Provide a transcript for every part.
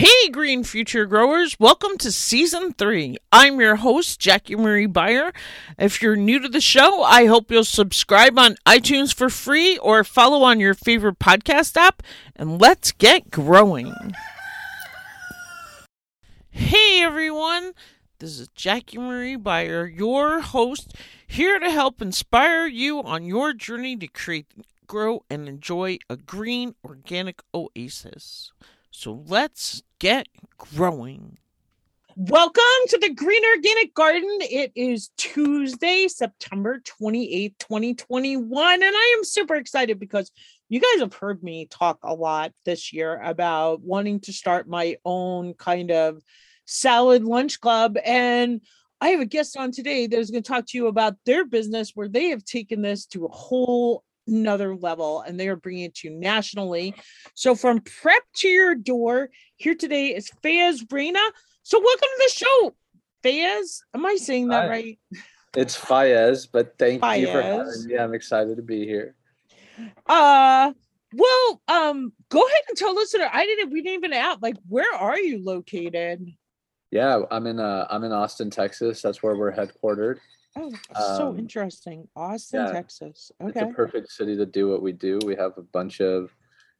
Hey, Green Future Growers, welcome to season three. I'm your host, Jackie Marie Beyer. If you're new to the show, I hope you'll subscribe on iTunes for free or follow on your favorite podcast app, and let's get growing. Hey, everyone, this is Jackie Marie Beyer, your host, here to help inspire you on your journey to create, grow, and enjoy a green organic oasis. So let's get growing. Welcome to the Green Organic Garden. It is Tuesday, September 28th, 2021. And I am super excited because you guys have heard me talk a lot this year about wanting to start my own kind of salad lunch club. And I have a guest on today that is going to talk to you about their business where they have taken this to a whole another level and they are bringing it to you nationally. So from prep to your door, here today is Fayez Reina. So welcome to the show, Fayez. Am I saying that Hi. right? It's Fayez, but thank Fayez. you for having me. I'm excited to be here. Uh well, um, go ahead and tell listener. I didn't. We didn't even out. Like, where are you located? Yeah, I'm in. Uh, I'm in Austin, Texas. That's where we're headquartered. Oh, so um, interesting. Austin, yeah, Texas. Okay. It's a perfect city to do what we do. We have a bunch of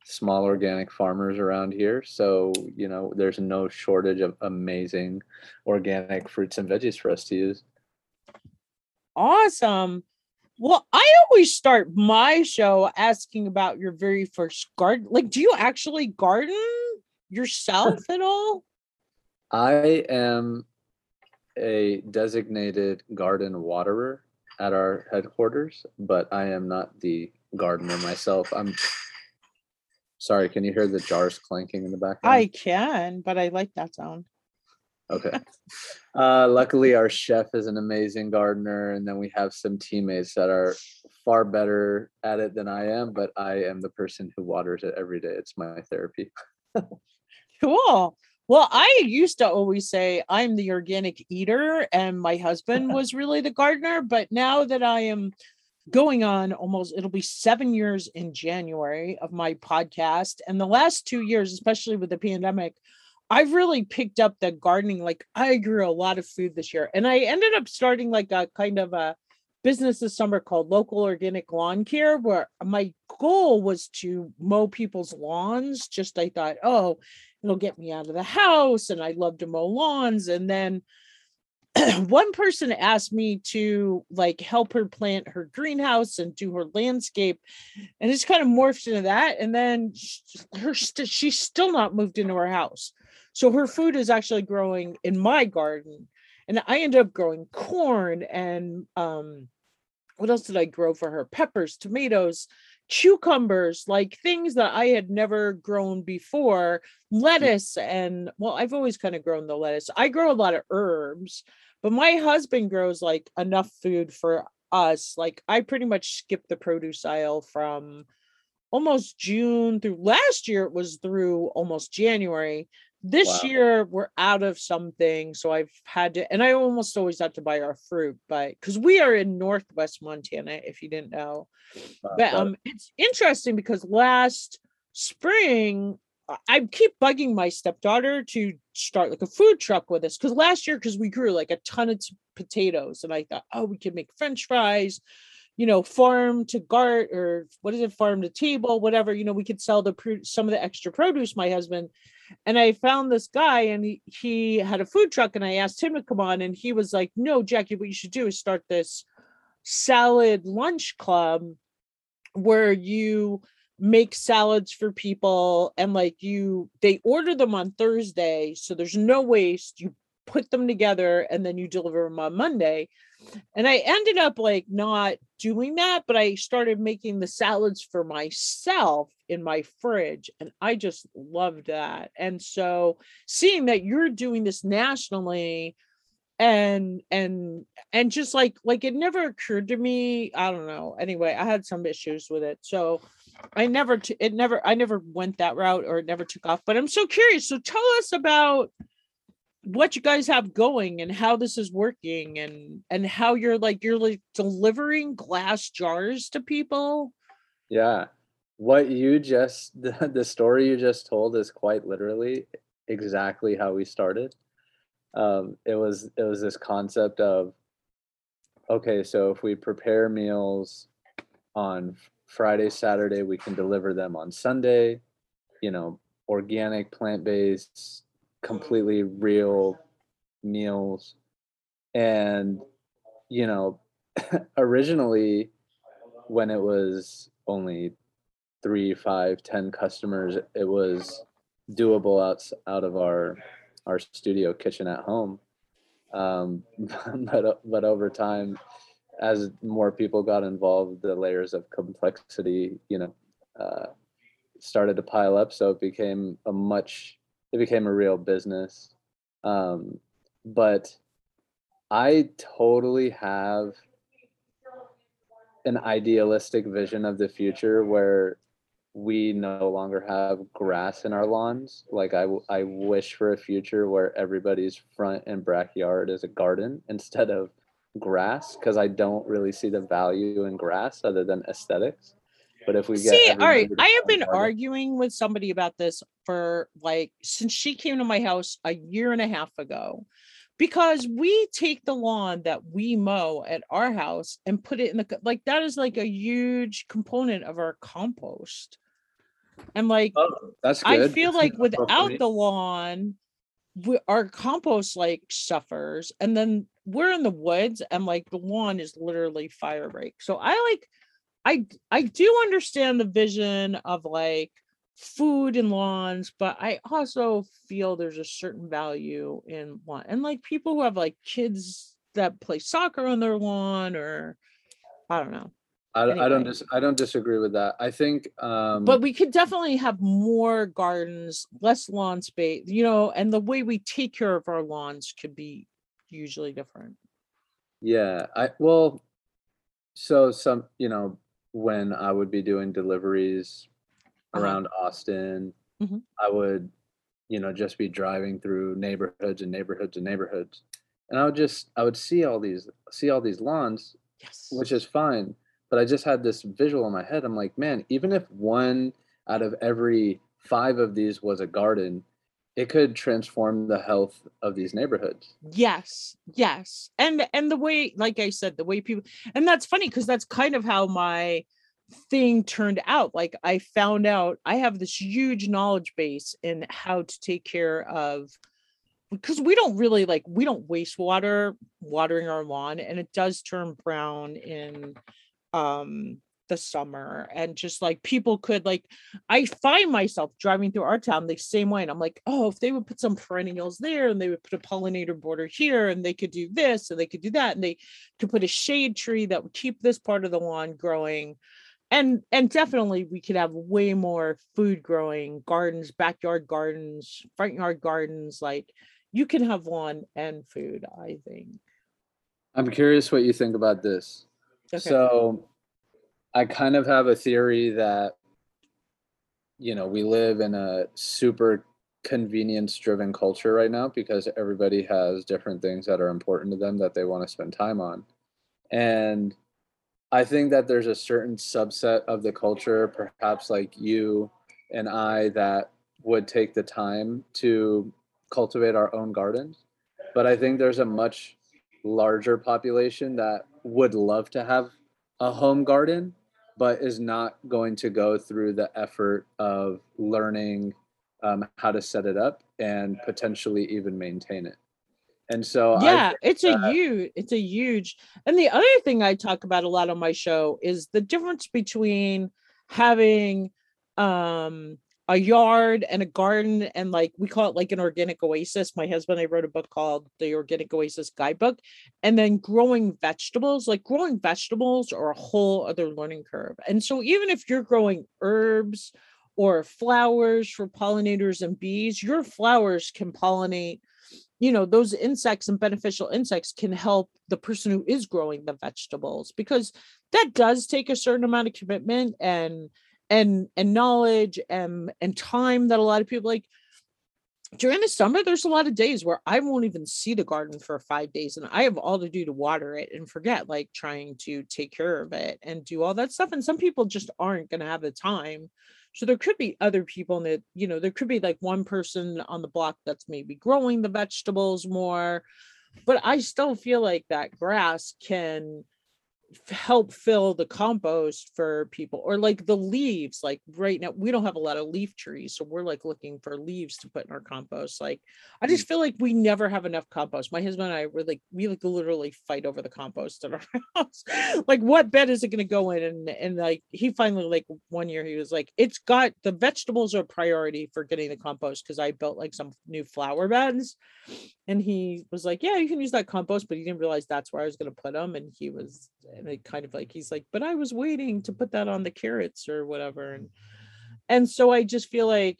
small organic farmers around here. So, you know, there's no shortage of amazing organic fruits and veggies for us to use. Awesome. Well, I always start my show asking about your very first garden. Like, do you actually garden yourself at all? I am a designated garden waterer at our headquarters, but I am not the gardener myself. I'm sorry, can you hear the jars clanking in the background? I can, but I like that sound. Okay. Uh, luckily, our chef is an amazing gardener, and then we have some teammates that are far better at it than I am, but I am the person who waters it every day. It's my therapy. cool. Well, I used to always say I'm the organic eater and my husband was really the gardener. But now that I am going on almost, it'll be seven years in January of my podcast. And the last two years, especially with the pandemic, I've really picked up the gardening. Like I grew a lot of food this year and I ended up starting like a kind of a business this summer called local organic lawn care where my goal was to mow people's lawns just i thought oh it'll get me out of the house and I love to mow lawns and then one person asked me to like help her plant her greenhouse and do her landscape and it's kind of morphed into that and then her she's still not moved into her house. So her food is actually growing in my garden and i end up growing corn and um what else did i grow for her? Peppers tomatoes cucumbers, like things that I had never grown before, mm. lettuce, and well, I've always kind of grown the lettuce. I grow a lot of herbs, but my husband grows like enough food for us. Like I pretty much skip the produce aisle from almost June through last year, it was through almost January this wow. year we're out of something so i've had to and i almost always have to buy our fruit but because we are in northwest montana if you didn't know but um it's interesting because last spring i keep bugging my stepdaughter to start like a food truck with us because last year because we grew like a ton of potatoes and i thought oh we could make french fries you know, farm to gart or what is it, farm to table, whatever, you know, we could sell the some of the extra produce. My husband and I found this guy and he, he had a food truck and I asked him to come on and he was like, no, Jackie, what you should do is start this salad lunch club where you make salads for people and like you they order them on Thursday so there's no waste. You put them together and then you deliver them on Monday and I ended up like not doing that, but I started making the salads for myself in my fridge. And I just loved that. And so seeing that you're doing this nationally and and and just like like it never occurred to me i don't know anyway i had some issues with it so i never t- it never i never went that route or it never took off but i'm so curious so tell us about what you guys have going and how this is working and and how you're like you're like delivering glass jars to people yeah what you just the, story you just told is quite literally exactly how we started. Um, it was it was this concept of okay, so if we prepare meals on Friday, Saturday, we can deliver them on Sunday, you know, organic, plant-based, completely real meals. And, you know, originally when it was only three, five, ten customers, it was doable out out of our our studio kitchen at home. Um, but but over time, as more people got involved, the layers of complexity, you know, uh, started to pile up. So it became a much, it became a real business. Um, but I totally have an idealistic vision of the future where we no longer have grass in our lawns. Like I, I wish for a future where everybody's front and backyard is a garden instead of grass because I don't really see the value in grass other than aesthetics. But if we get see, all right, I have been arguing with somebody about this for like since she came to my house a year and a half ago. Because we take the lawn that we mow at our house and put it in the like that is like a huge component of our compost. And like oh, that's good. i feel like without the lawn we, our compost like suffers. And then we're in the woods and like the lawn is literally fire break. So i like i i do understand the vision of like food and lawns, but I also feel there's a certain value in lawn. And like people who have like kids that play soccer on their lawn or I don't know. I, anyway. I don't dis- I don't disagree with that. I think um but we could definitely have more gardens, less lawn space, you know, and the way we take care of our lawns could be usually different. Yeah, I well so some, you know, when I would be doing deliveries uh-huh. around Austin. Mm-hmm. I would, you know, just be driving through neighborhoods and neighborhoods and neighborhoods. And I would just I would see all these see all these lawns, yes. which is fine. But I just had this visual in my head. I'm like, man, even if one out of every five of these was a garden, it could transform the health of these neighborhoods. Yes yes. And and the way like i said the way people and that's funny because that's kind of how my thing turned out. Like i found out i have this huge knowledge base in how to take care of because we don't really like we don't waste water watering our lawn and it does turn brown in um the summer and just like people could like i find myself driving through our town the same way and i'm like oh if they would put some perennials there and they would put a pollinator border here and they could do this and they could do that and they could put a shade tree that would keep this part of the lawn growing and and definitely we could have way more food growing gardens backyard gardens front yard gardens like you can have lawn and food i think i'm curious what you think about this okay. so i kind of have a theory that you know we live in a super convenience driven culture right now because everybody has different things that are important to them that they want to spend time on and I think that there's a certain subset of the culture, perhaps like you and I, that would take the time to cultivate our own gardens. But I think there's a much larger population that would love to have a home garden, but is not going to go through the effort of learning um, how to set it up and potentially even maintain it. And so yeah, it's that, a huge, it's a huge. And the other thing I talk about a lot on my show is the difference between having um a yard and a garden and like we call it like an organic oasis. My husband and I wrote a book called The Organic Oasis Guidebook. And then growing vegetables, like growing vegetables are a whole other learning curve. And so even if you're growing herbs or flowers for pollinators and bees, your flowers can pollinate you know those insects and beneficial insects can help the person who is growing the vegetables because that does take a certain amount of commitment and and and knowledge and and time that a lot of people like during the summer there's a lot of days where i won't even see the garden for five days and i have all to do to water it and forget like trying to take care of it and do all that stuff and some people just aren't going to have the time So there could be other people it, you know, there could be like one person on the block that's maybe growing the vegetables more. But I still feel like that grass can help fill the compost for people or like the leaves like right now we don't have a lot of leaf trees so we're like looking for leaves to put in our compost like i mm. just feel like we never have enough compost. My husband and i were like we like literally fight over the compost in our house. Like what bed is it going to go in? And and like he finally like one year he was like it's got the vegetables are priority for getting the compost because i built like some new flower beds. And he was like yeah you can use that compost but he didn't realize that's where i was going to put them and he was eh, and it kind of like he's like but i was waiting to put that on the carrots or whatever and and so i just feel like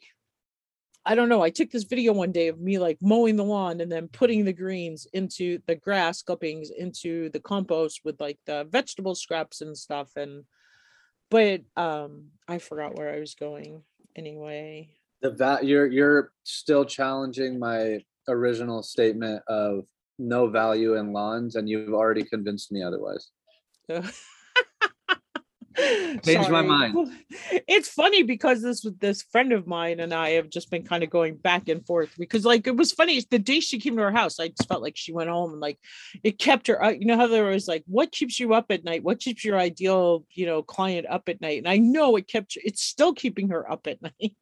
i don't know i took this video one day of me like mowing the lawn and then putting the greens into the grass clippings into the compost with like the vegetable scraps and stuff and but um i forgot where i was going anyway The va- you're you're still challenging my original statement of no value in lawns, and you've already convinced me otherwise. Changed my mind. It's funny because this this friend of mine and I have just been kind of going back and forth because like it was funny the day she came to our house I just felt like she went home and like it kept her up you know how there was like what keeps you up at night? What keeps your ideal you know client up at night? And I know it kept it's still keeping her up at night.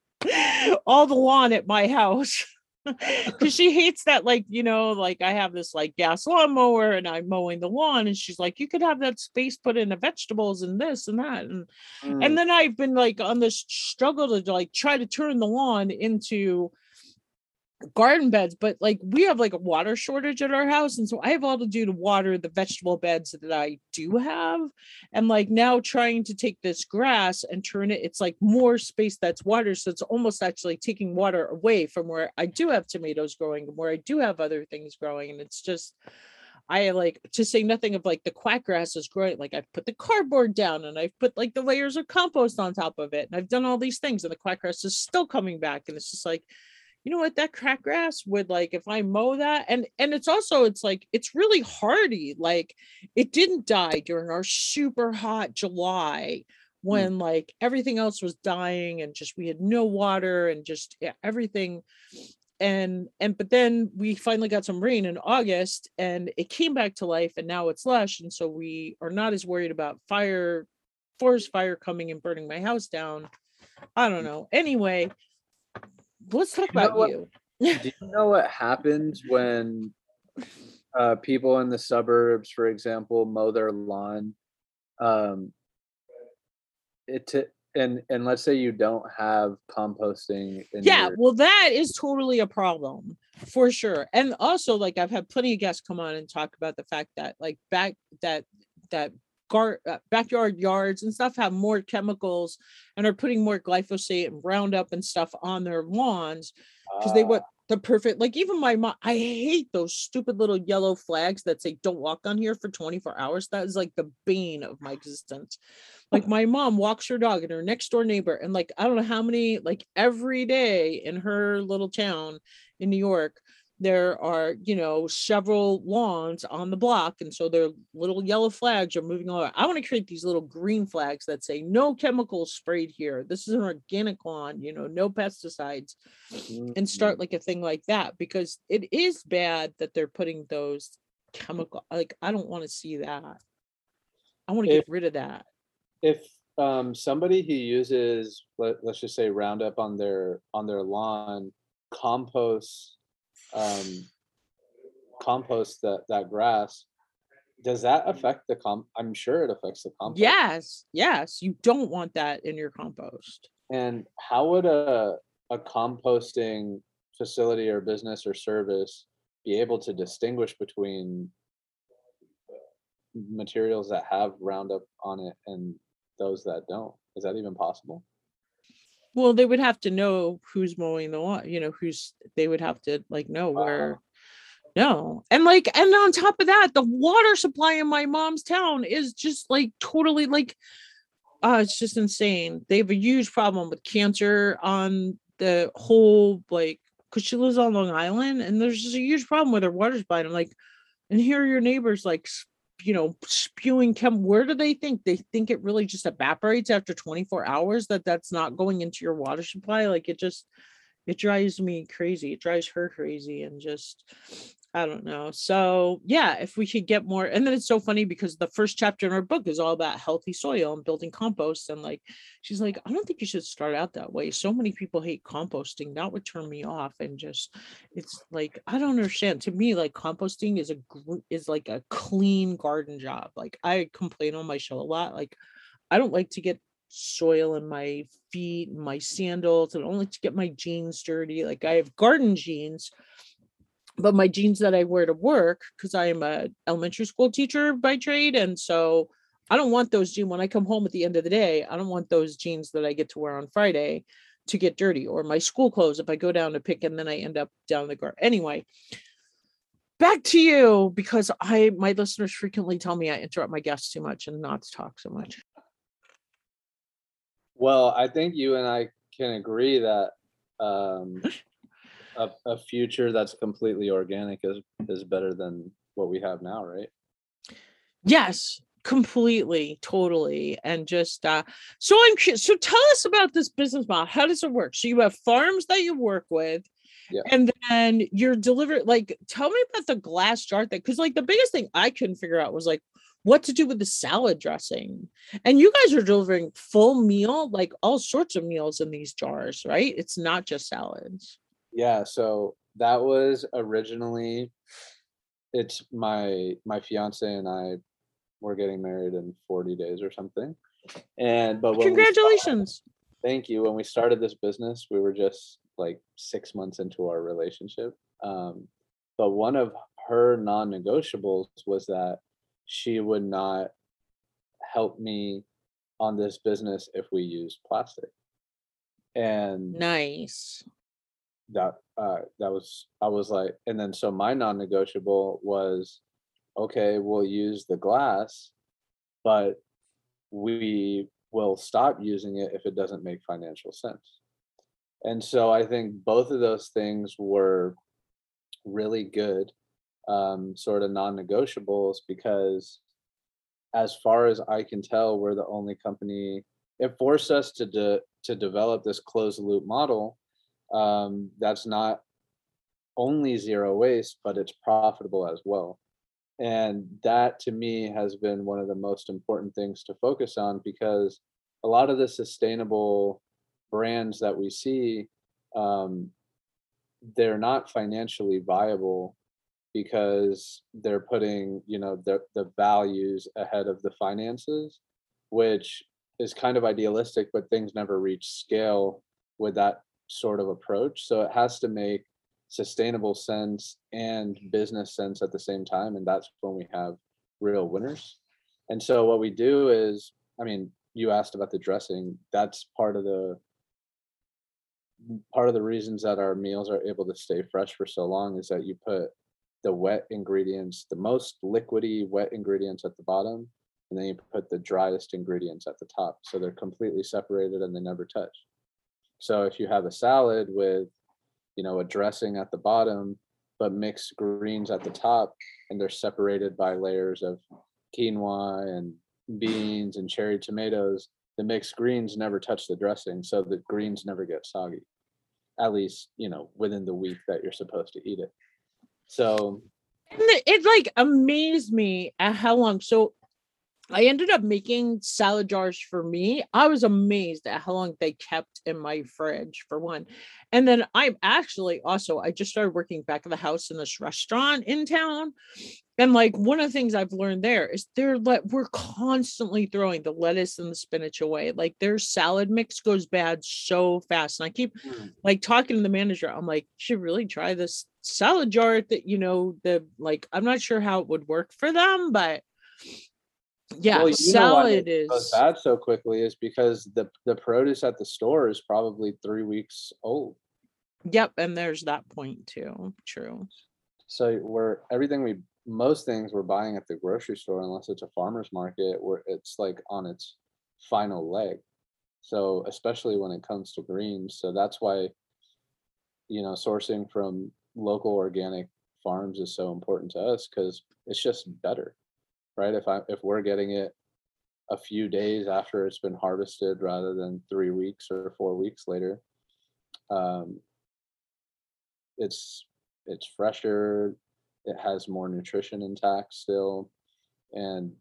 All the lawn at my house because she hates that like you know like i have this like gas lawnmower and i'm mowing the lawn and she's like you could have that space put in the vegetables and this and that and Mm. and then i've been like on this struggle to like try to turn the lawn into garden beds but like we have like a water shortage at our house and so i have all to do to water the vegetable beds that i do have and like now trying to take this grass and turn it it's like more space that's water so it's almost actually taking water away from where i do have tomatoes growing and where i do have other things growing and it's just I like to say nothing of like the quack grass is growing. Like I've put the cardboard down and I've put like the layers of compost on top of it. And I've done all these things and the quack grass is still coming back. And it's just like, you know what, that quack grass would like if I mow that and and it's also it's like it's really hardy. Like it didn't die during our super hot July mm. when like everything else was dying and just we had no water and just yeah, everything and and but then we finally got some rain in august and it came back to life and now it's lush and so we are not as worried about fire forest fire coming and burning my house down. I don't mm. know. Anyway let's talk You about what? you Do you know what happens when uh, people in the suburbs, for example, mow their lawn? Um, it t- and and let's say you don't have composting. In yeah your- well that is totally a problem for sure and also like i've had plenty of guests come on and talk about the fact that like back that that gar- uh, backyard yards and stuff have more chemicals and are putting more glyphosate and roundup and stuff on their lawns because they Ah, want the perfect like even my mom i hate those stupid little yellow flags that say don't walk on here for 24 hours. That is like the bane of my existence. Like my mom walks her dog and her next door neighbor and like i don't know how many like every day in her little town in new york there are you know several lawns on the block and so their little yellow flags are moving over i want to create these little green flags that say no chemicals sprayed here. This is an organic lawn you know no pesticides mm, and start like a thing like that because it is bad that they're putting those chemical like i don't want to see that. I want to get If- rid of that. if um somebody who uses let, let's just say roundup on their on their lawn compost um compost that that grass does that affect the comp i'm sure it affects the compost. Yes yes you don't want that in your compost. And how would a a composting facility or business or service be able to distinguish between materials that have roundup on it and those that don't? Is that even possible well they would have to know who's mowing the lawn you know who's they would have to like know Wow. where no and like and on top of that the water supply in my mom's town is just like totally like uh it's just insane they have a huge problem with cancer on the whole like because she lives on long island and there's just a huge problem with her water supply and i'm like and here are your neighbors like you know, spewing chem. Where do they think? They think it really just evaporates after 24 hours. That that's not going into your water supply. Like it just, it drives me crazy. It drives her crazy, and just I don't know. So yeah, if we could get more, and then it's so funny because the first chapter in our book is all about healthy soil and building compost. And like, she's like, I don't think you should start out that way. So many people hate composting. That would turn me off. And just, it's like I don't understand. To me, like composting is a is like a clean garden job. Like I complain on my show a lot. Like I don't like to get soil in my feet, my sandals. Don't like to get my jeans dirty. Like I have garden jeans but my jeans that I wear to work, because I am a elementary school teacher by trade, and so I don't want those jeans when I come home at the end of the day. I don't want those jeans that I get to wear on Friday to get dirty, or my school clothes if I go down to pick and then I end up down the guard. Anyway, back to you because I my listeners frequently tell me I interrupt my guests too much and not to talk so much. Well, I think you and I can agree that um, a, a future that's completely organic is is better than what we have now, right? Yes, completely, totally. And just uh so I'm. So tell us about this business model. How does it work? So you have farms that you work with. Yeah. And then you're delivered like tell me about the glass jar thing. Cause like the biggest thing I couldn't figure out was like what to do with the salad dressing. And you guys are delivering full meal, like all sorts of meals in these jars, right? It's not just salads. Yeah, so that was originally it's my my fiance and I were getting married in 40 days or something. And but congratulations. Started, thank you. When we started this business, we were just like six months into our relationship. Um, but one of her non-negotiables was that she would not help me on this business if we used plastic. And nice. that uh that was i was like and then so my non-negotiable was okay we'll use the glass but we will stop using it if it doesn't make financial sense. And so i think both of those things were really good um, sort of non-negotiables because as far as i can tell we're the only company it forced us to de- to develop this closed loop model um, that's not only zero waste, but it's profitable as well. And that to me has been one of the most important things to focus on because a lot of the sustainable brands that we see, um, they're not financially viable because they're putting, you know, the, the values ahead of the finances, which is kind of idealistic, but things never reach scale with that sort of approach. So it has to make sustainable sense and business sense at the same time. And that's when we have real winners. And so what we do is, I mean, you asked about the dressing. That's part of the part of the reasons that our meals are able to stay fresh for so long is that you put the wet ingredients, the most liquidy wet ingredients at the bottom, and then you put the driest ingredients at the top. So they're completely separated and they never touch. So if you have a salad with, you know, a dressing at the bottom, but mixed greens at the top, and they're separated by layers of quinoa and beans and cherry tomatoes, the mixed greens never touch the dressing, so the greens never get soggy. At least, you know, within the week that you're supposed to eat it. So it like amazed me at how long. So I ended up making salad jars for me. I was amazed at how long they kept in my fridge for one. And then I'm actually also, I just started working back at the house in this restaurant in town. And like one of the things I've learned there is they're like, we're constantly throwing the lettuce and the spinach away. Like their salad mix goes bad so fast. And I keep mm. like talking to the manager. I'm like, should really try this salad jar that, you know, the like, I'm not sure how it would work for them, but yeah, well, salad is bad so quickly is because the the produce at the store is probably three weeks old. Yep, and there's that point too. True. So we're everything we most things we're buying at the grocery store, unless it's a farmer's market, where it's like on its final leg. So especially when it comes to greens, so that's why you know sourcing from local organic farms is so important to us because it's just better right? If I if we're getting it a few days after it's been harvested rather than three weeks or four weeks later, um, it's it's fresher. It has more nutrition intact still, and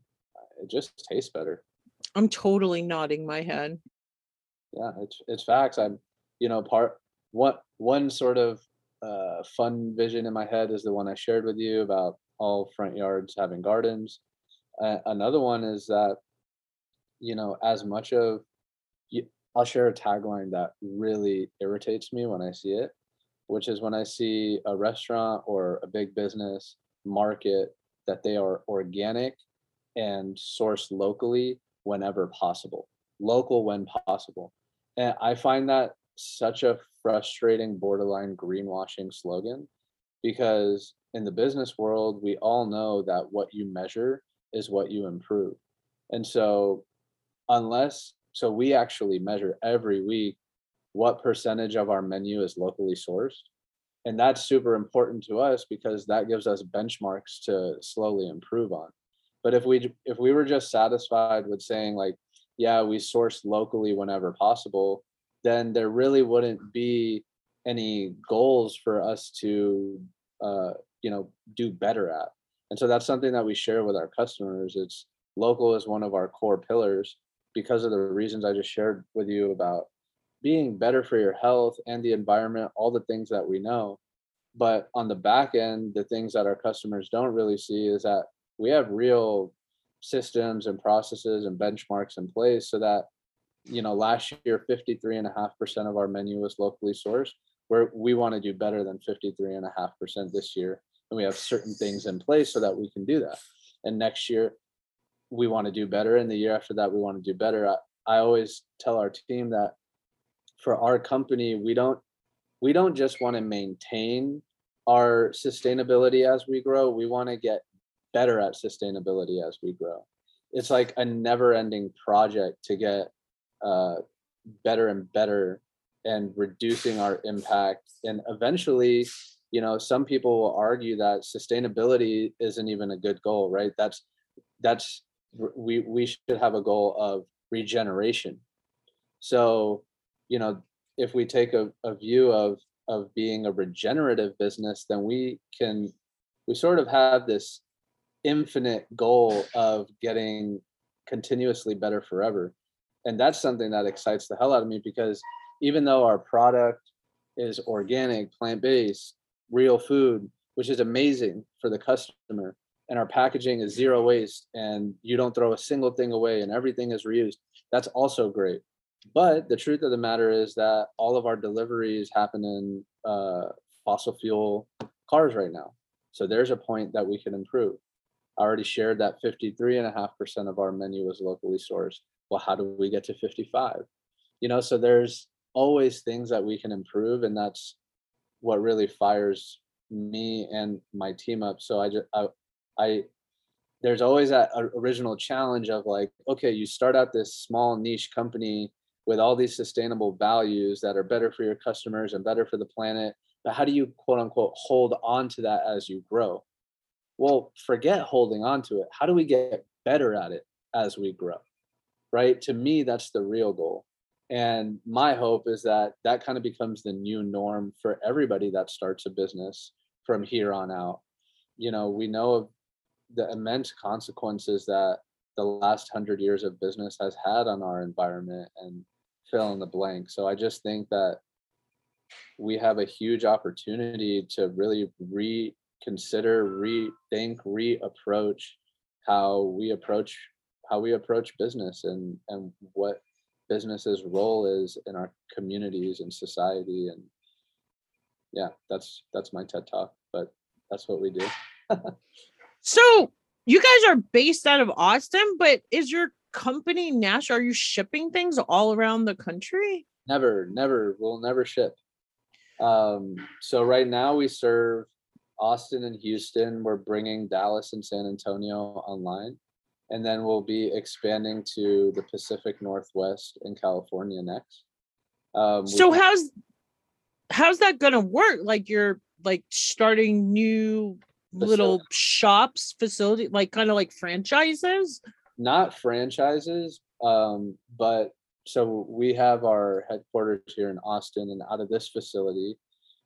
it just tastes better. I'm totally nodding my head. Yeah, it's it's facts. I'm, you know, part what one sort of uh, fun vision in my head is the one I shared with you about all front yards having gardens. Uh, another one is that, you know, as much of, I'll share a tagline that really irritates me when I see it, which is when I see a restaurant or a big business market that they are organic and sourced locally whenever possible, local when possible. And I find that such a frustrating borderline greenwashing slogan because in the business world, we all know that what you measure is what you improve. And so, unless, so we actually measure every week what percentage of our menu is locally sourced. And that's super important to us because that gives us benchmarks to slowly improve on. But if we if we were just satisfied with saying like, yeah, we source locally whenever possible, then there really wouldn't be any goals for us to uh, you know do better at. And so that's something that we share with our customers. It's local is one of our core pillars because of the reasons i just shared with you about being better for your health and the environment all the things that we know. But on the back end the things that our customers don't really see is that we have real systems and processes and benchmarks in place so that you know last year 53.5% of our menu was locally sourced where we want to do better than 53.5% this year. And we have certain things in place so that we can do that. And next year we want to do better. And the year after that we want to do better. I, I always tell our team that for our company we don't we don't just want to maintain our sustainability as we grow. We want to get better at sustainability as we grow. It's like a never ending project to get uh, better and better and reducing our impact. And eventually you know some people will argue that sustainability isn't even a good goal right? That's that's we we should have a goal of regeneration. So you know if we take a, a view of of being a regenerative business then we can we sort of have this infinite goal of getting continuously better forever and that's something that excites the hell out of me because even though our product is organic plant-based real food, which is amazing for the customer. And our packaging is zero waste and you don't throw a single thing away and everything is reused. That's also great. But the truth of the matter is that all of our deliveries happen in uh, fossil fuel cars right now. So there's a point that we can improve. I already shared that 53.5% of our menu is locally sourced. Well, how do we get to 55? You know, so there's always things that we can improve. And that's what really fires me and my team up. So I just I, I there's always that original challenge of like, okay, you start out this small niche company with all these sustainable values that are better for your customers and better for the planet. But how do you quote unquote hold on to that as you grow? Well, forget holding on to it. How do we get better at it as we grow? Right? To me, that's the real goal. And my hope is that that kind of becomes the new norm for everybody that starts a business from here on out. You know, we know of the immense consequences that the last hundred years of business has had on our environment and fill in the blank. So I just think that we have a huge opportunity to really reconsider, rethink, reapproach how we approach how we approach business and and what business's role is in our communities and society and yeah that's that's my ted talk but that's what we do. So you guys are based out of austin but is your company nash are you shipping things all around the country? Never never we'll never ship. Um so right now we serve austin and houston. We're bringing dallas and san antonio online and then we'll be expanding to the Pacific Northwest and California next. Um, so we- how's how's that gonna work? Like you're like starting new little shops, facility, like kind of like franchises? not franchises, um, but so we have our headquarters here in Austin, and out of this facility,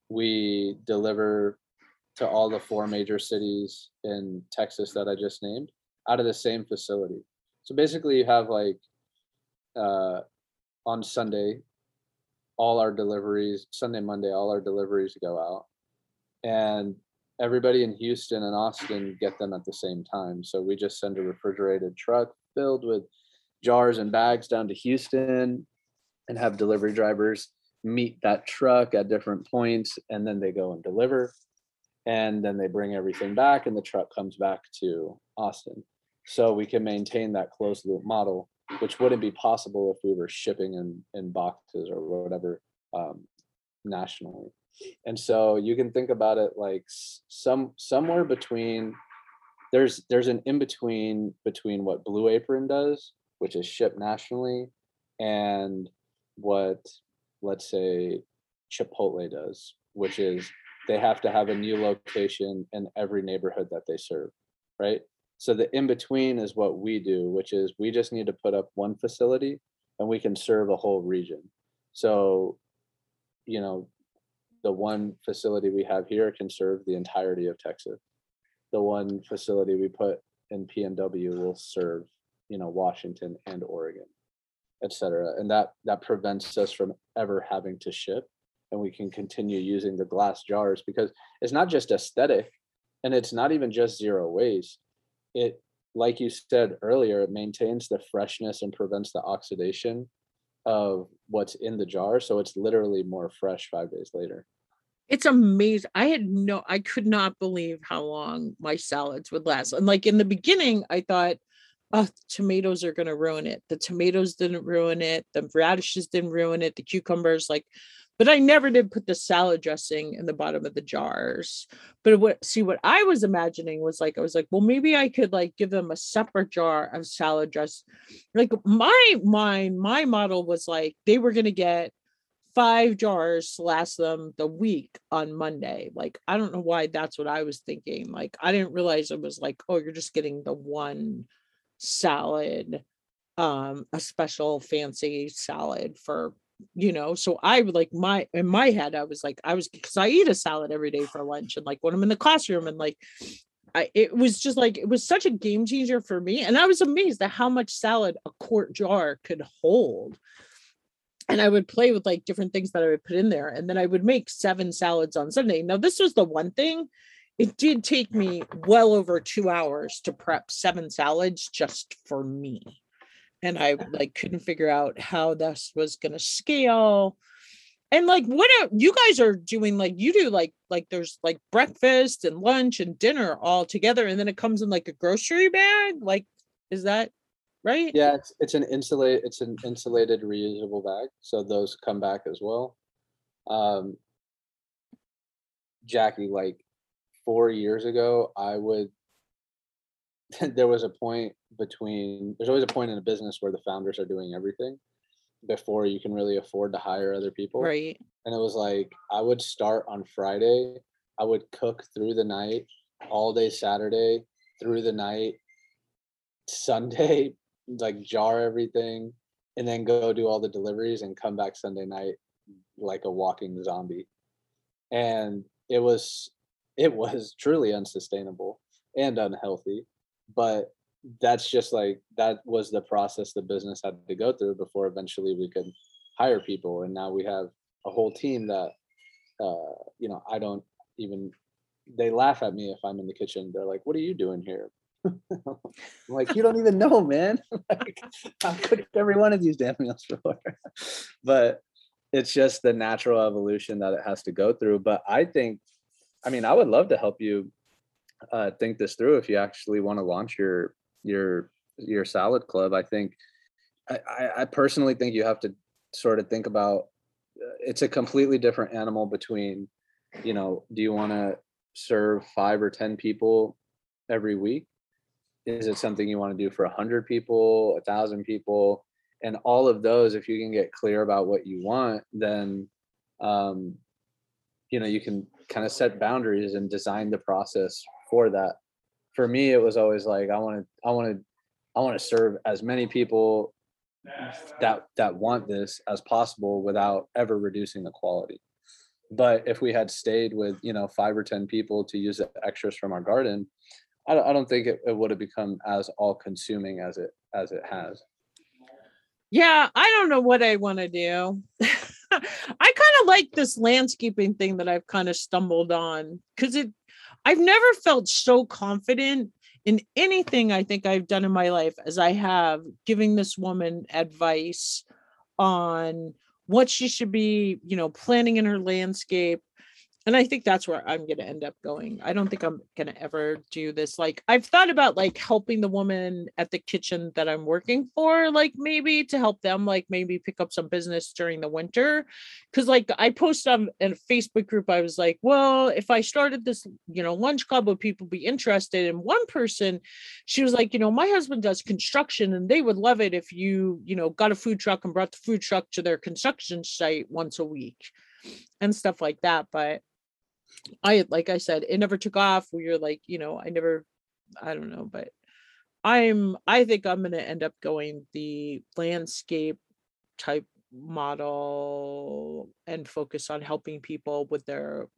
we deliver to all the four major cities in Texas that I just named out of the same facility. So basically, you have like uh, on Sunday, all our deliveries, Sunday, Monday, all our deliveries go out, and everybody in Houston and Austin get them at the same time. So we just send a refrigerated truck filled with jars and bags down to Houston and have delivery drivers meet that truck at different points and then they go and deliver and then they bring everything back and the truck comes back to Austin. So we can maintain that closed loop model, which wouldn't be possible if we were shipping in, in boxes or whatever um, nationally. And so you can think about it like some somewhere between there's there's an in between between what Blue Apron does, which is shipped nationally, and what let's say Chipotle does, which is they have to have a new location in every neighborhood that they serve, right? So the in between is what we do, which is we just need to put up one facility and we can serve a whole region. So, you know, the one facility we have here can serve the entirety of Texas. The one facility we put in PNW will serve, you know, Washington and Oregon, et cetera. And that that prevents us from ever having to ship. And we can continue using the glass jars because it's not just aesthetic and it's not even just zero waste. It, like you said earlier, it maintains the freshness and prevents the oxidation of what's in the jar. So it's literally more fresh five days later. It's amazing. I had no, I could not believe how long my salads would last. And like in the beginning, I thought, oh, tomatoes are going to ruin it. The tomatoes didn't ruin it. The radishes didn't ruin it. The cucumbers, like, but I never did put the salad dressing in the bottom of the jars. But what, see, what I was imagining was like, I was like, well, maybe I could like give them a separate jar of salad dress. Like my mind, my model was like, they were to get five jars to last them the week on Monday. Like, I don't know why that's what I was thinking. Like, I didn't realize it was like, oh, you're just getting the one salad, um, a special fancy salad for, you know. So I like my in my head, I was like, I was because I eat a salad every day for lunch and like when I'm in the classroom and like I, it was just like it was such a game changer for me and i was amazed at how much salad a quart jar could hold and I would play with like different things that I would put in there. And then I would make seven salads on Sunday. Now, this was the one thing, it did take me well over two hours to prep seven salads just for me. And I like couldn't figure out how this was gonna scale. And like what are, you guys are doing like you do like like there's like breakfast and lunch and dinner all together and then it comes in like a grocery bag like is that right Yeah, it's it's an insulate it's an insulated reusable bag, so those come back as well. Um, Jackie, like four years ago, I would. there was a point between. There's always a point in a business where the founders are doing everything before you can really afford to hire other people. right And it was like I would start on Friday. I would cook through the night, all day Saturday, through the night, Sunday, like jar everything, and then go do all the deliveries and come back Sunday night like a walking zombie. And it was it was truly unsustainable and unhealthy. But that's just like that was the process the business had to go through before eventually we could hire people. And now we have a whole team that uh, you know, I don't even they laugh at me if I'm in the kitchen. They're like, "What are you doing here?" Like, "You don't even know, man. like, I've cooked every one of these damn meals before." but it's just the natural evolution that it has to go through. But I think, I mean, I would love to help you uh, think this through if you actually want to launch your your your salad club. I think, I, I- personally think you have to sort of think about. uh, It's a completely different animal between you know, do you want to serve five or 10 people every week? Is it something you want to do for a hundred people, a thousand people? And all of those, if you can get clear about what you want, then, um, you know, you can kind of set boundaries and design the process for that. For me, it was always like I want to, I want to, I want to serve as many people that that want this as possible without ever reducing the quality. But if we had stayed with you know five or ten people to use the extras from our garden, I don't, I don't think it, it would have become as all consuming as it as it has. Yeah, I don't know what I want to do. I kind of like this landscaping thing that I've kind of stumbled on because it I've never felt so confident in anything I think I've done in my life as I have giving this woman advice on what she should be, you know, planning in her landscape, and I think that's where I'm going to end up going. I don't think I'm going to ever do this. Like, I've thought about like helping the woman at the kitchen that I'm working for, like maybe to help them, like maybe pick up some business during the winter. Cause like I posted on a Facebook group, I was like, well, if I started this, you know, lunch club, would people be interested? And one person, she was like, you know, my husband does construction and they would love it if you, you know, got a food truck and brought the food truck to their construction site once a week and stuff like that. But I like I said, it never took off. We were like, you know, I never, I don't know, but I'm I think I'm gonna end up going the landscape type model and focus on helping people with their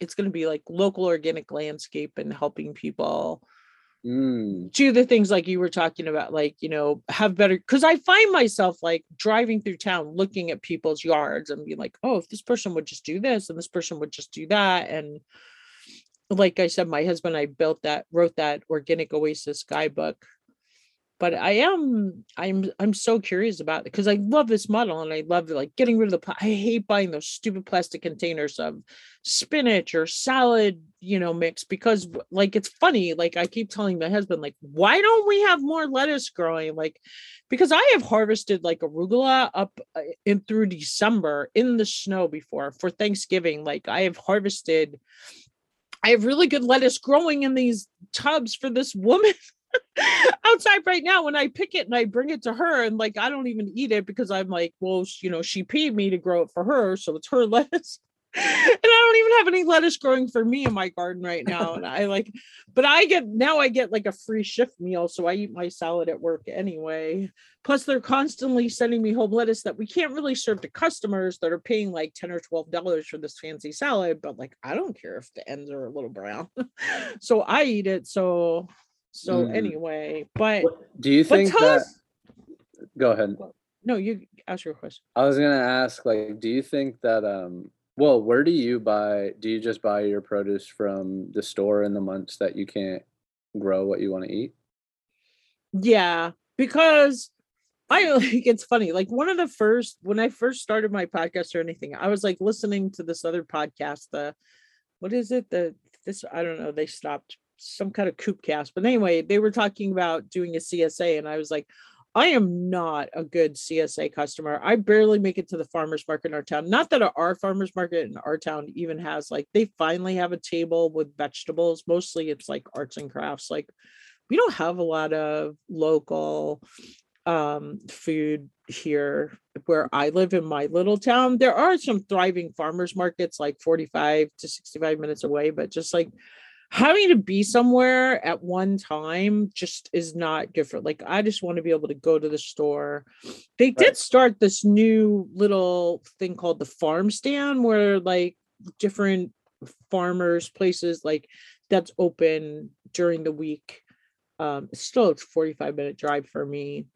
it's going to be like local organic landscape and helping people Mm. do the things like you were talking about, like, you know, have better because I find myself like driving through town looking at people's yards and being like, oh, if this person would just do this and this person would just do that. And like I said, my husband I built that, wrote that organic oasis guidebook but I am I'm I'm so curious about it because I love this model and I love like getting rid of the I hate buying those stupid plastic containers of spinach or salad, you know, mix because like it's funny. Like I keep telling my husband, like, why don't we have more lettuce growing? Like, because I have harvested like arugula up uh, in through December in the snow before for Thanksgiving. Like I have harvested I have really good lettuce growing in these tubs for this woman outside right now when I pick it and I bring it to her and like I don't even eat it because I'm like, well, you know, she paid me to grow it for her, so it's her lettuce. and I don't even have any lettuce growing for me in my garden right now. And I like, but I get now I get like a free shift meal, so I eat my salad at work anyway. Plus, they're constantly sending me home lettuce that we can't really serve to customers that are paying like ten or twelve dollars for this fancy salad. But like, I don't care if the ends are a little brown, so I eat it. So so mm. anyway, but do you think that? Us, go ahead. No, you ask your question. I was gonna ask, like, do you think that um well, where do you buy do you just buy your produce from the store in the months that you can't grow what you want to eat? Yeah, because I like it's funny. Like one of the first when I first started my podcast or anything, I was like listening to this other podcast, the what is it? The this I don't know, they stopped some kind of coop cast. But anyway, they were talking about doing a CSA, and I was like, I am not a good CSA customer. I barely make it to the farmers market in our town. Not that our farmers market in our town even has like they finally have a table with vegetables. Mostly it's like arts and crafts. Like we don't have a lot of local um food here where I live in my little town. There are some thriving farmers markets like 45 to 65 minutes away, but just like having to be somewhere at one time just is not good for like i just want to be able to go to the store. They did start this new little thing called the farm stand where like different farmers places like that's open during the week. Um it's still it's 45 minute drive for me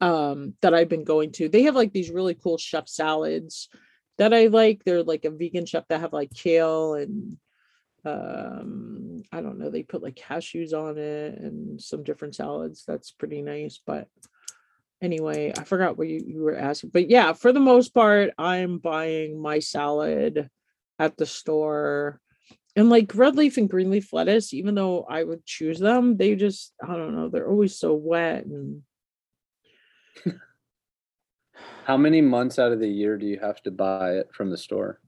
um that i've been going to. They have like these really cool chef salads that i like. They're like a vegan chef that have like kale and um i don't know they put like cashews on it and some different salads that's pretty nice but anyway i forgot what you, you were asking but yeah for the most part i'm buying my salad at the store and like red leaf and green leaf lettuce even though i would choose them they just i don't know they're always so wet and how many months out of the year do you have to buy it from the store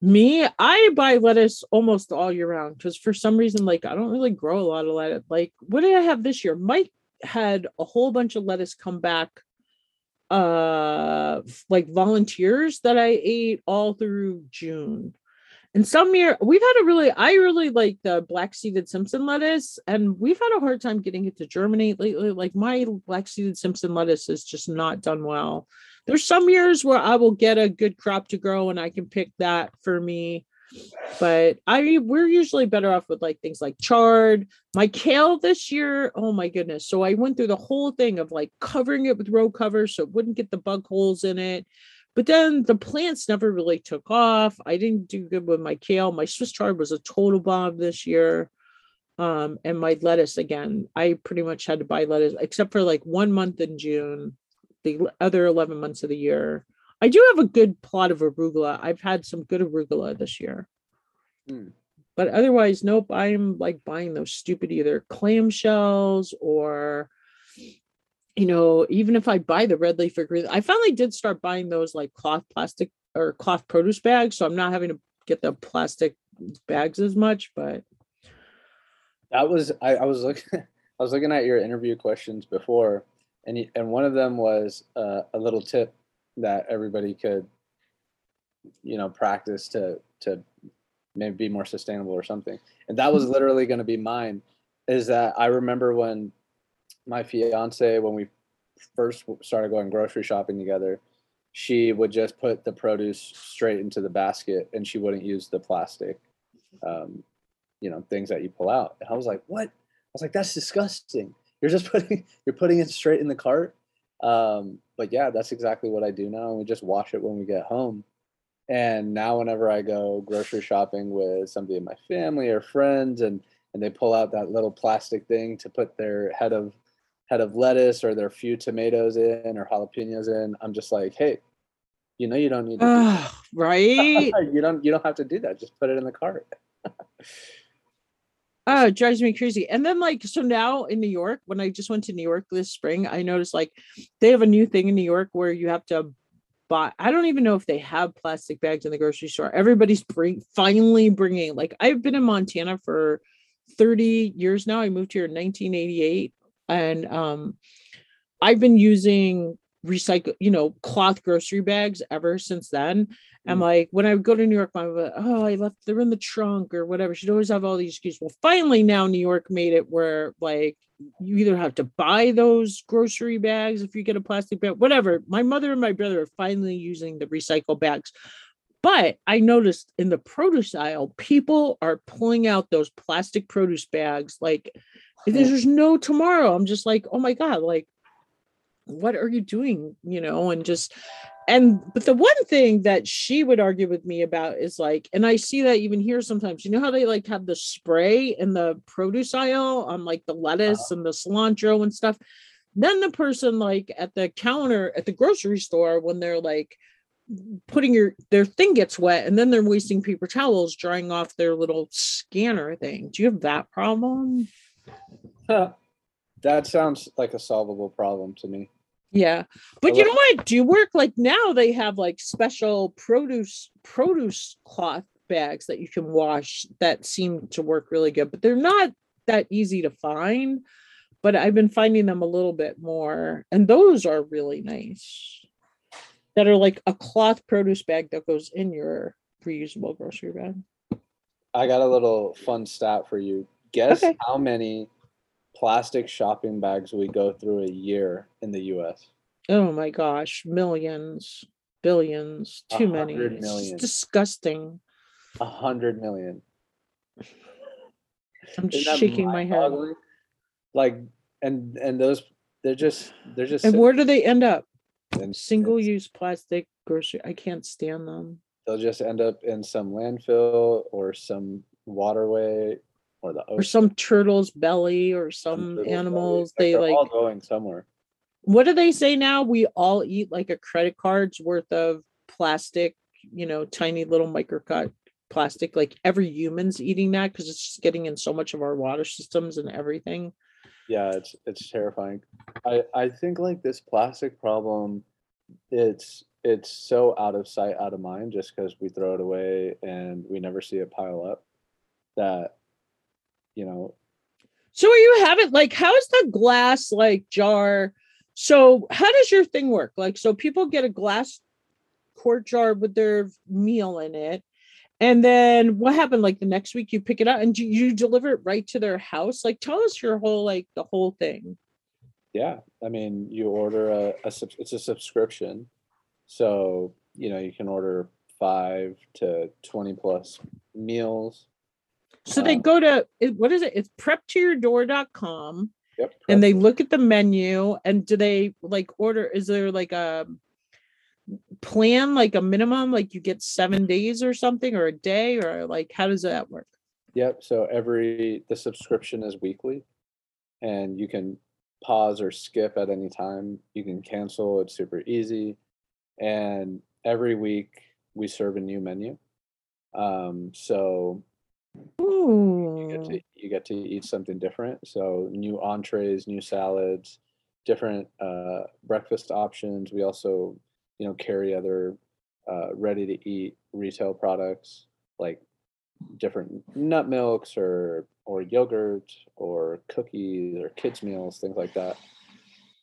me, I buy lettuce almost all year round because for some reason, like I don't really grow a lot of lettuce. Like, what did I have this year? Mike had a whole bunch of lettuce come back, uh, like volunteers that I ate all through June. And some year we've had a really, I really like the black seeded Simpson lettuce, and we've had a hard time getting it to germinate lately. Like my black seeded Simpson lettuce is just not done well. There's some years where I will get a good crop to grow and I can pick that for me. But I we're usually better off with like things like chard. My kale this year, oh my goodness. So I went through the whole thing of like covering it with row cover so it wouldn't get the bug holes in it but then the plants never really took off. I didn't do good with my kale. My Swiss chard was a total bomb this year. Um, and my lettuce again, I pretty much had to buy lettuce except for like one month in June. The other 11 months of the year, I do have a good plot of arugula. I've had some good arugula this year. Hmm. But otherwise, nope, I'm like buying those stupid either clamshells or you know, even if I buy the red leaf or green, I finally did start buying those like cloth plastic or cloth produce bags. So I'm not having to get the plastic bags as much, but That was I, I was looking I was looking at your interview questions before, and and one of them was uh, a little tip that everybody could, you know, practice to to maybe be more sustainable or something. And that was literally going to be mine. Is that I remember when my fiance when we first started going grocery shopping together, she would just put the produce straight into the basket and she wouldn't use the plastic. Um, you know things that you pull out and i was like what i was like that's disgusting you're just putting you're putting it straight in the cart. Um, but yeah that's exactly what i do now and we just wash it when we get home. And now whenever i go grocery shopping with somebody in my family or friends and and they pull out that little plastic thing to put their head of head of lettuce or their few tomatoes in or jalapenos in i'm just like hey you know you don't need to do right. you don't you don't have to do that. Just put it in the cart Oh, it drives me crazy. And then like so now in New York, when I just went to New York this spring, I noticed like they have a new thing in New York where you have to buy. I don't even know if they have plastic bags in the grocery store. Everybody's bring finally bringing like I've been in Montana for 30 years now. I moved here in 1988 and um I've been using recycle, you know, cloth grocery bags ever since then. And Mm. like when I would go to New York, my mom would, oh, I left they're in the trunk or whatever. She'd always have all these excuses. Well, finally now New York made it where like you either have to buy those grocery bags if you get a plastic bag, whatever. My mother and my brother are finally using the recycle bags. But I noticed in the produce aisle, people are pulling out those plastic produce bags like there's no tomorrow. I'm just like, oh my God, like what are you doing you know and just and but the one thing that she would argue with me about is like and i see that even here sometimes you know how they like have the spray in the produce aisle on like the uh-huh. lettuce and the cilantro and stuff? Then the person like at the counter at the grocery store when they're like putting your their thing gets wet and then they're wasting paper towels drying off their little scanner thing. Do you have that problem? That sounds like a solvable problem to me. Yeah. But you know what? Do you work like now they have like special produce produce cloth bags that you can wash that seem to work really good, but they're not that easy to find. But I've been finding them a little bit more, and those are really nice. That are like a cloth produce bag that goes in your reusable grocery bag. I got a little fun stat for you. Guess Okay. how many plastic shopping bags we go through a year in the US? Oh my gosh, millions, billions, too many. hundred It's disgusting. A hundred million. I'm shaking my head. Like and and those they're just they're just And where do they end up? in- Single use plastic grocery. I can't stand them. they'll just end up in some landfill or some waterway or the Or some turtle's belly or some turtle's belly. animals. Like, They they're like all going somewhere. what do they say now? We all eat like a credit card's worth of plastic, you know, tiny little microcut plastic. Like every human's eating that because it's just getting in so much of our water systems and everything. yeah it's it's terrifying i i think like this plastic problem it's it's so out of sight out of mind just because we throw it away and we never see it pile up that you know So you have it like how's the glass like jar? So how does your thing work? Like so people get a glass quart jar with their meal in it And then what happened? Like the next week, you pick it up and you, you deliver it right to their house. Like, tell us your whole like the whole thing. Yeah, I mean, you order a, a it's a subscription, so you know you can order five to twenty plus meals. So they go to what is it? It's preptoyourdoor.com Yep. and they look at the menu and do they like order is there like a plan like a minimum like you get seven days or something or a day or like how does that work Yep. So every the subscription is weekly, and you can pause or skip at any time. You can cancel. It's super easy, and every week we serve a new menu. Um, so you get to you get to eat something different. So new entrees, new salads, different uh, breakfast options. We also, you know, carry other uh, ready to eat retail products like different nut milks or or yogurt or cookies or kids meals, things like that.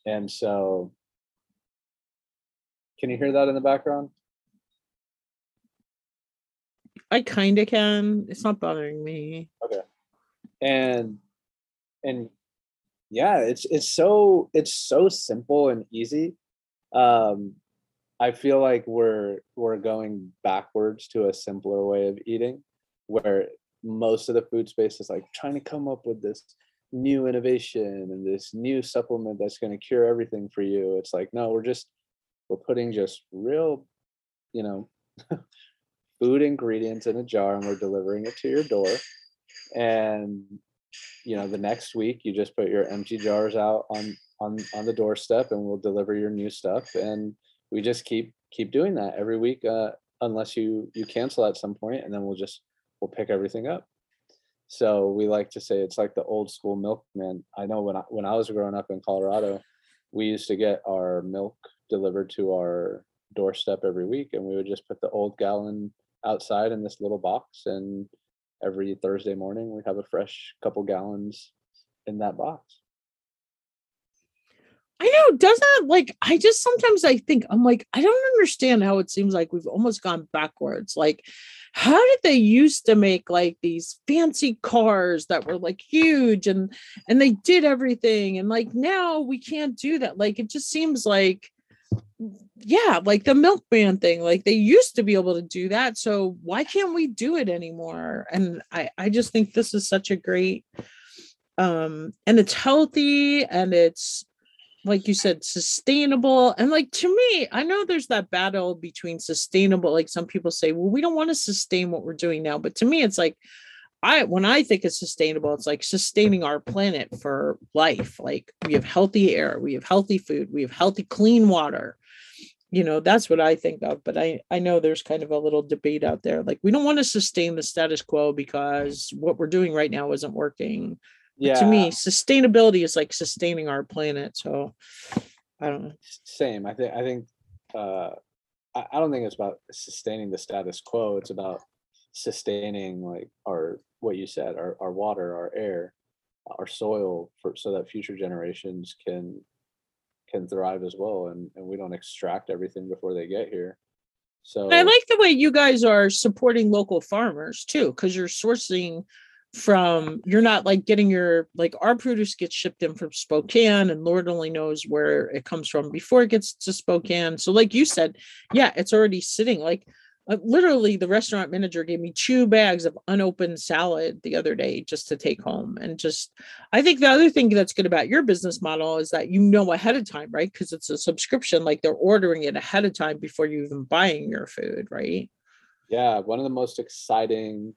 And so, can you hear that in the background? I kind of can. It's not bothering me. Okay. and and yeah it's it's so it's so simple and easy. Um i feel like we're we're going backwards to a simpler way of eating where most of the food space is like trying to come up with this new innovation and this new supplement that's going to cure everything for you. It's like no we're just we're putting just real you know food ingredients in a jar and we're delivering it to your door. And you know the next week you just put your empty jars out on on on the doorstep and we'll deliver your new stuff. And we just keep keep doing that every week uh unless you you cancel at some point and then we'll just we'll pick everything up. So we like to say it's like the old school milkman. I know when i when i was growing up in colorado we used to get our milk delivered to our doorstep every week and we would just put the old gallon outside in this little box and every Thursday morning we have a fresh couple gallons in that box. i know doesn't like i just sometimes i think i'm like i don't understand how it seems like we've almost gone backwards like how did they used to make like these fancy cars that were like huge and and they did everything and like now we can't do that like it just seems like yeah like the milkman thing like they used to be able to do that so why can't we do it anymore? And i i just think this is such a great um and it's healthy and it's like you said sustainable and like to me i know there's that battle between sustainable like some people say well we don't want to sustain what we're doing now but to me it's like i when i think of sustainable it's like sustaining our planet for life. Like we have healthy air we have healthy food we have healthy clean water. You know that's what i think of but i i know there's kind of a little debate out there. Like we don't want to sustain the status quo because what we're doing right now isn't working. Yeah, to me sustainability is like sustaining our planet so i don't know. Same. I think I think uh, I, I don't think it's about sustaining the status quo. It's about sustaining like our what you said, our, our water, our air, our soil, for so that future generations can can thrive as well, and and we don't extract everything before they get here. So I like the way you guys are supporting local farmers too, because you're sourcing from you're not like getting your like our produce gets shipped in from Spokane and Lord only knows where it comes from before it gets to Spokane. So like you said, yeah, it's already sitting like uh, literally the restaurant manager gave me two bags of unopened salad the other day just to take home and just I think the other thing that's good about your business model is that you know ahead of time, right? Because it's a subscription, like they're ordering it ahead of time before you even buying your food, right? yeah one of the most exciting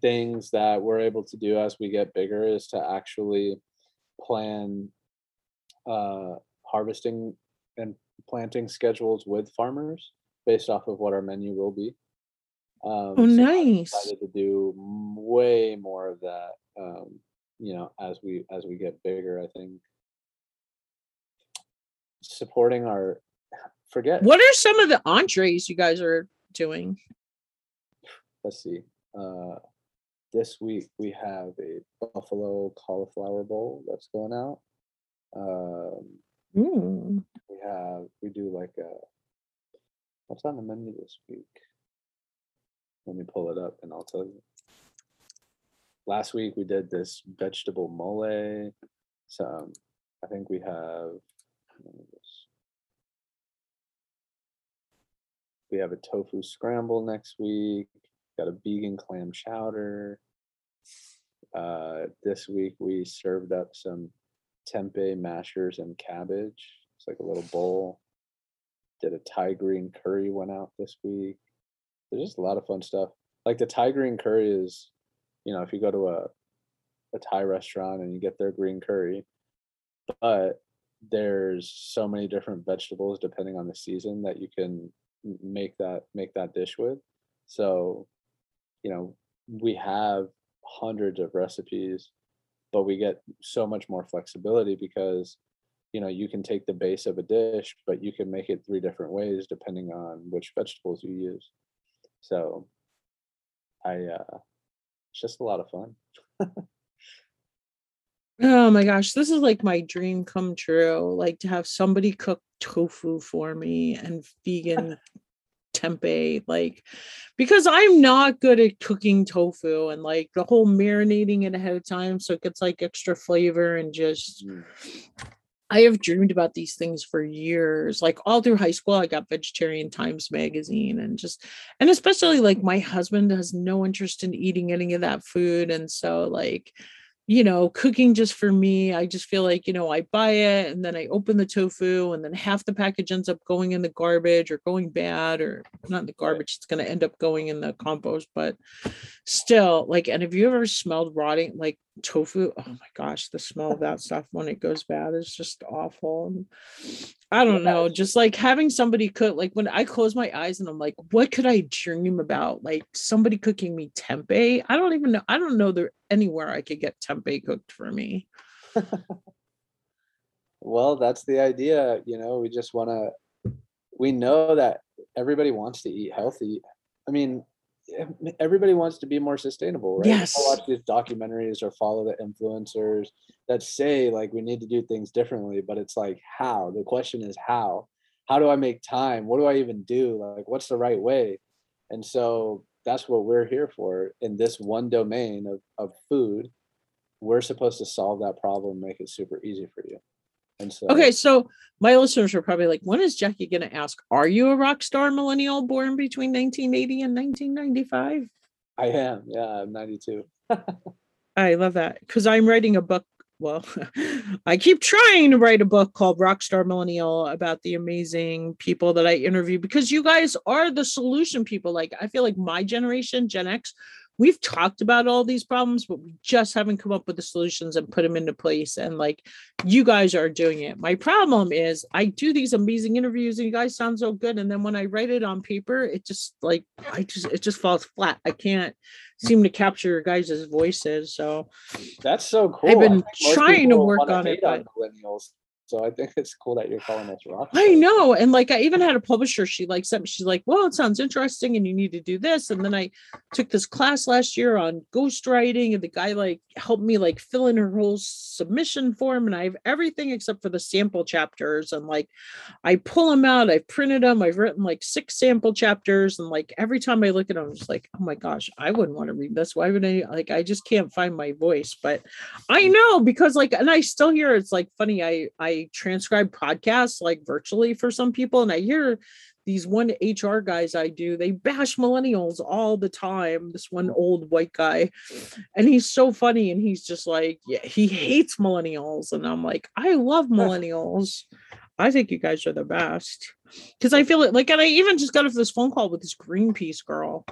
things that we're able to do as we get bigger is to actually plan uh, harvesting and planting schedules with farmers based off of what our menu will be um, Oh, so nice. excited to do way more of that um, you know as we as we get bigger i think supporting our forget What are some of the entrees you guys are doing? let's see. Uh, this week we have a buffalo cauliflower bowl that's going out. Um, Ooh. we have we do like a what's on the menu this week? Let me pull it up and I'll tell you. Last week we did this vegetable mole. So I think we have we have a tofu scramble next week. Got a vegan clam chowder. Uh, this week we served up some tempeh mashers and cabbage. It's like a little bowl. Did a Thai green curry went out this week. There's just a lot of fun stuff. Like the Thai green curry is, you know, if you go to a a Thai restaurant and you get their green curry, but there's so many different vegetables depending on the season that you can make that make that dish with. So, you know, we have hundreds of recipes, but we get so much more flexibility because you know you can take the base of a dish, but you can make it three different ways depending on which vegetables you use. So I uh it's just a lot of fun. Oh my gosh, this is like my dream come true. Like to have somebody cook tofu for me and vegan tempeh like because I'm not good at cooking tofu and like the whole marinating it ahead of time so it gets like extra flavor and just Mm. I have dreamed about these things for years. Like all through high school, I got Vegetarian Times magazine and just, and especially like my husband has no interest in eating any of that food. And so, like, you know, cooking just for me, I just feel like, you know, I buy it and then I open the tofu and then half the package ends up going in the garbage or going bad or not in the garbage. It's going to end up going in the compost, but still, like, and have you ever smelled rotting like tofu? Oh my gosh, the smell of that stuff when it goes bad is just awful. I don't know, just like having somebody cook, like when I close my eyes and I'm like, what could I dream about? Like somebody cooking me tempeh. I don't even know. I don't know there anywhere I could get tempeh cooked for me. Well, that's the idea. You know, we just want to, we know that everybody wants to eat healthy. I mean, everybody wants to be more sustainable, right? Yes. People watch these documentaries or follow the influencers that say like we need to do things differently, but it's like how? The question is how? How do I make time? What do I even do? Like, what's the right way? And so that's what we're here for in this one domain of, of food. We're supposed to solve that problem, make it super easy for you. And so Okay, so my listeners are probably like, when is Jackie going to ask, Are you a rock star millennial born between 1980 and 1995? I am. Yeah, I'm 92. I love that because I'm writing a book. Well, I keep trying to write a book called Rockstar Millennial about the amazing people that I interview because you guys are the solution people. Like, I feel like my generation, Gen X, we've talked about all these problems, but we just haven't come up with the solutions and put them into place. And like, you guys are doing it. My problem is, I do these amazing interviews and you guys sound so good. And then when I write it on paper, it just like, I just, it just falls flat. I can't seem to capture your guys' voices. So, That's so cool. I've been trying to work on it, hate on millennials. So I think it's cool that you're calling us rock. I know. And like I even had a publisher, she like sent me, she's like, well, it sounds interesting and you need to do this. And then I took this class last year on ghostwriting, and the guy like helped me like fill in her whole submission form. And I have everything except for the sample chapters. And like I pull them out, I've printed them, I've written like six sample chapters. And like every time I look at them, I'm just like, oh my gosh, I wouldn't want to read this. Why would I like I just can't find my voice? But I mm. know because like, and I still hear it's like funny. I I transcribe podcasts like virtually for some people, and I hear these one HR guys I do, they bash millennials all the time. This one old white guy, and he's so funny, and he's just like, yeah, he hates millennials, and I'm like, I love millennials. I think you guys are the best because I feel it like, and I even just got off this phone call with this Greenpeace girl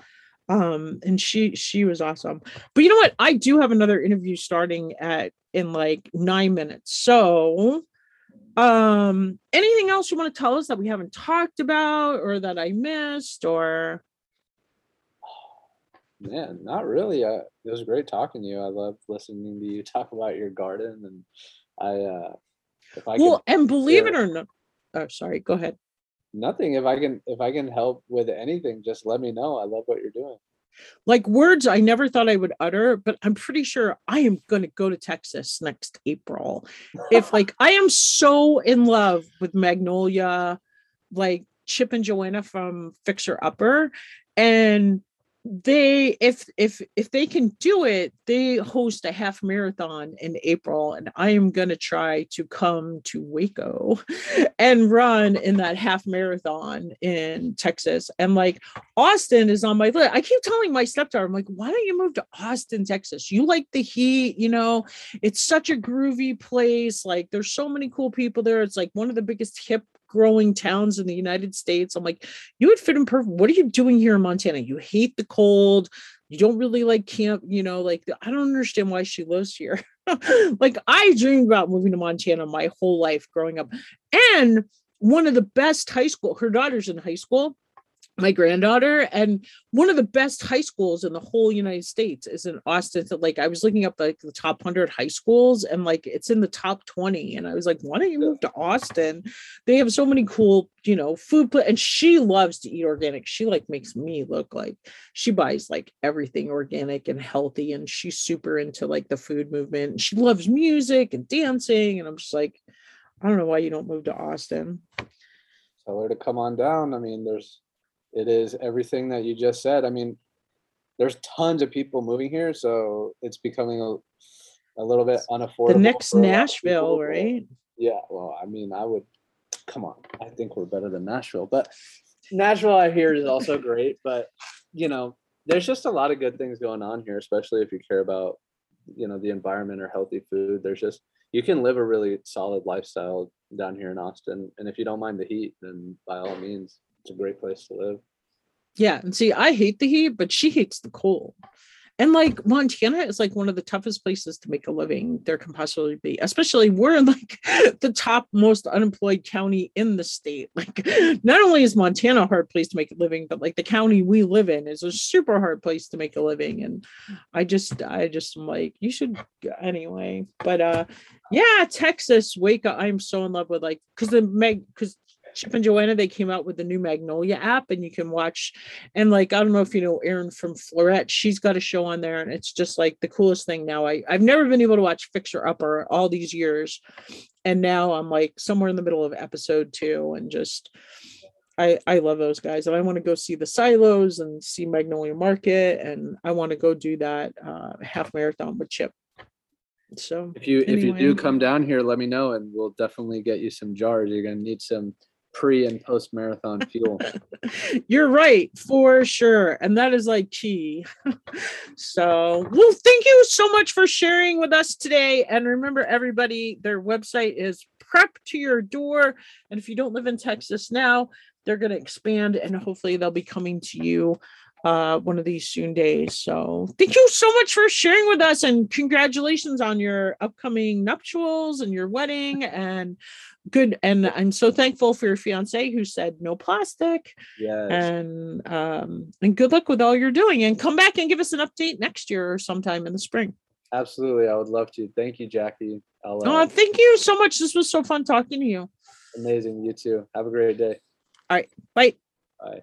um and she she was awesome but you know what i do have another interview starting at in like nine minutes so um anything else you want to tell us that we haven't talked about or that i missed or Man, not really. Uh, it was great talking to you. I love listening to you talk about your garden, and I, uh, if I well and believe it or not oh sorry go ahead nothing. If I can, if I can help with anything, just let me know. I love what you're doing. Like words I never thought I would utter, but I'm pretty sure I am going to go to Texas next April. If like I am so in love with Magnolia, like Chip and Joanna from Fixer Upper, and they if if if they can do it they host a half marathon in april and i am going to try to come to waco and run in that half marathon in texas. And like austin is on my list i keep telling my stepdaughter i'm like why don't you move to austin texas? You like the heat you know? It's such a groovy place like there's so many cool people there. It's like one of the biggest hip growing towns in the United States. I'm like, you would fit in perfect. What are you doing here in Montana? You hate the cold. You don't really like camp, you know, like I don't understand why she lives here. like I dreamed about moving to Montana my whole life growing up. And one of the best high school, her daughter's in high school my granddaughter and one of the best high schools in the whole united states is in austin. So like i was looking up like the top 100 high schools and like it's in the top 20 and i was like why don't you move to austin? They have so many cool you know food and she loves to eat organic. She like makes me look like she buys like everything organic and healthy and she's super into like the food movement. She loves music and dancing and i'm just like i don't know why you don't move to austin. Tell her to come on down. I mean there's it is everything that you just said. I mean, there's tons of people moving here, so it's becoming a, a little bit unaffordable. The next Nashville, right? Yeah. Well, I mean, I would come on. I think we're better than Nashville, but Nashville I hear is also great. But you know, there's just a lot of good things going on here, especially if you care about you know the environment or healthy food. There's just you can live a really solid lifestyle down here in Austin, and if you don't mind the heat, then by all means, it's a great place to live. Yeah, and see, I hate the heat, but she hates the cold. And like Montana is like one of the toughest places to make a living there can possibly be, especially we're like the top most unemployed county in the state. Like, not only is Montana a hard place to make a living, but like the county we live in is a super hard place to make a living. And I just, I just am like, you should anyway. But uh, yeah, Texas, Waco. I'm so in love with like, because the Meg, because Chip and Joanna, they came out with the new Magnolia app and you can watch. And like, I don't know if you know Erin from Floret, she's got a show on there and it's just like the coolest thing now. I, I've never been able to watch Fixer Upper all these years. And now I'm like somewhere in the middle of episode two and just I, I love those guys and I want to go see the silos and see Magnolia Market and I want to go do that uh, half marathon with Chip. So if you anyway. if you do come down here, let me know and we'll definitely get you some jars. You're gonna need some pre and post marathon fuel. You're right, for sure. And that is like key. so, well, thank you so much for sharing with us today. And remember, everybody, their website is prep to your door. And if you don't live in Texas now, they're going to expand and hopefully they'll be coming to you uh, one of these soon days. So thank you so much for sharing with us and congratulations on your upcoming nuptials and your wedding and good and i'm so thankful for your fiance who said no plastic. Yes. and um and good luck with all you're doing and come back and give us an update next year or sometime in the spring. Absolutely i would love to. Thank you jackie. I'll, uh, oh thank you so much. This was so fun talking to you. Amazing you too. Have a great day. All right bye. Bye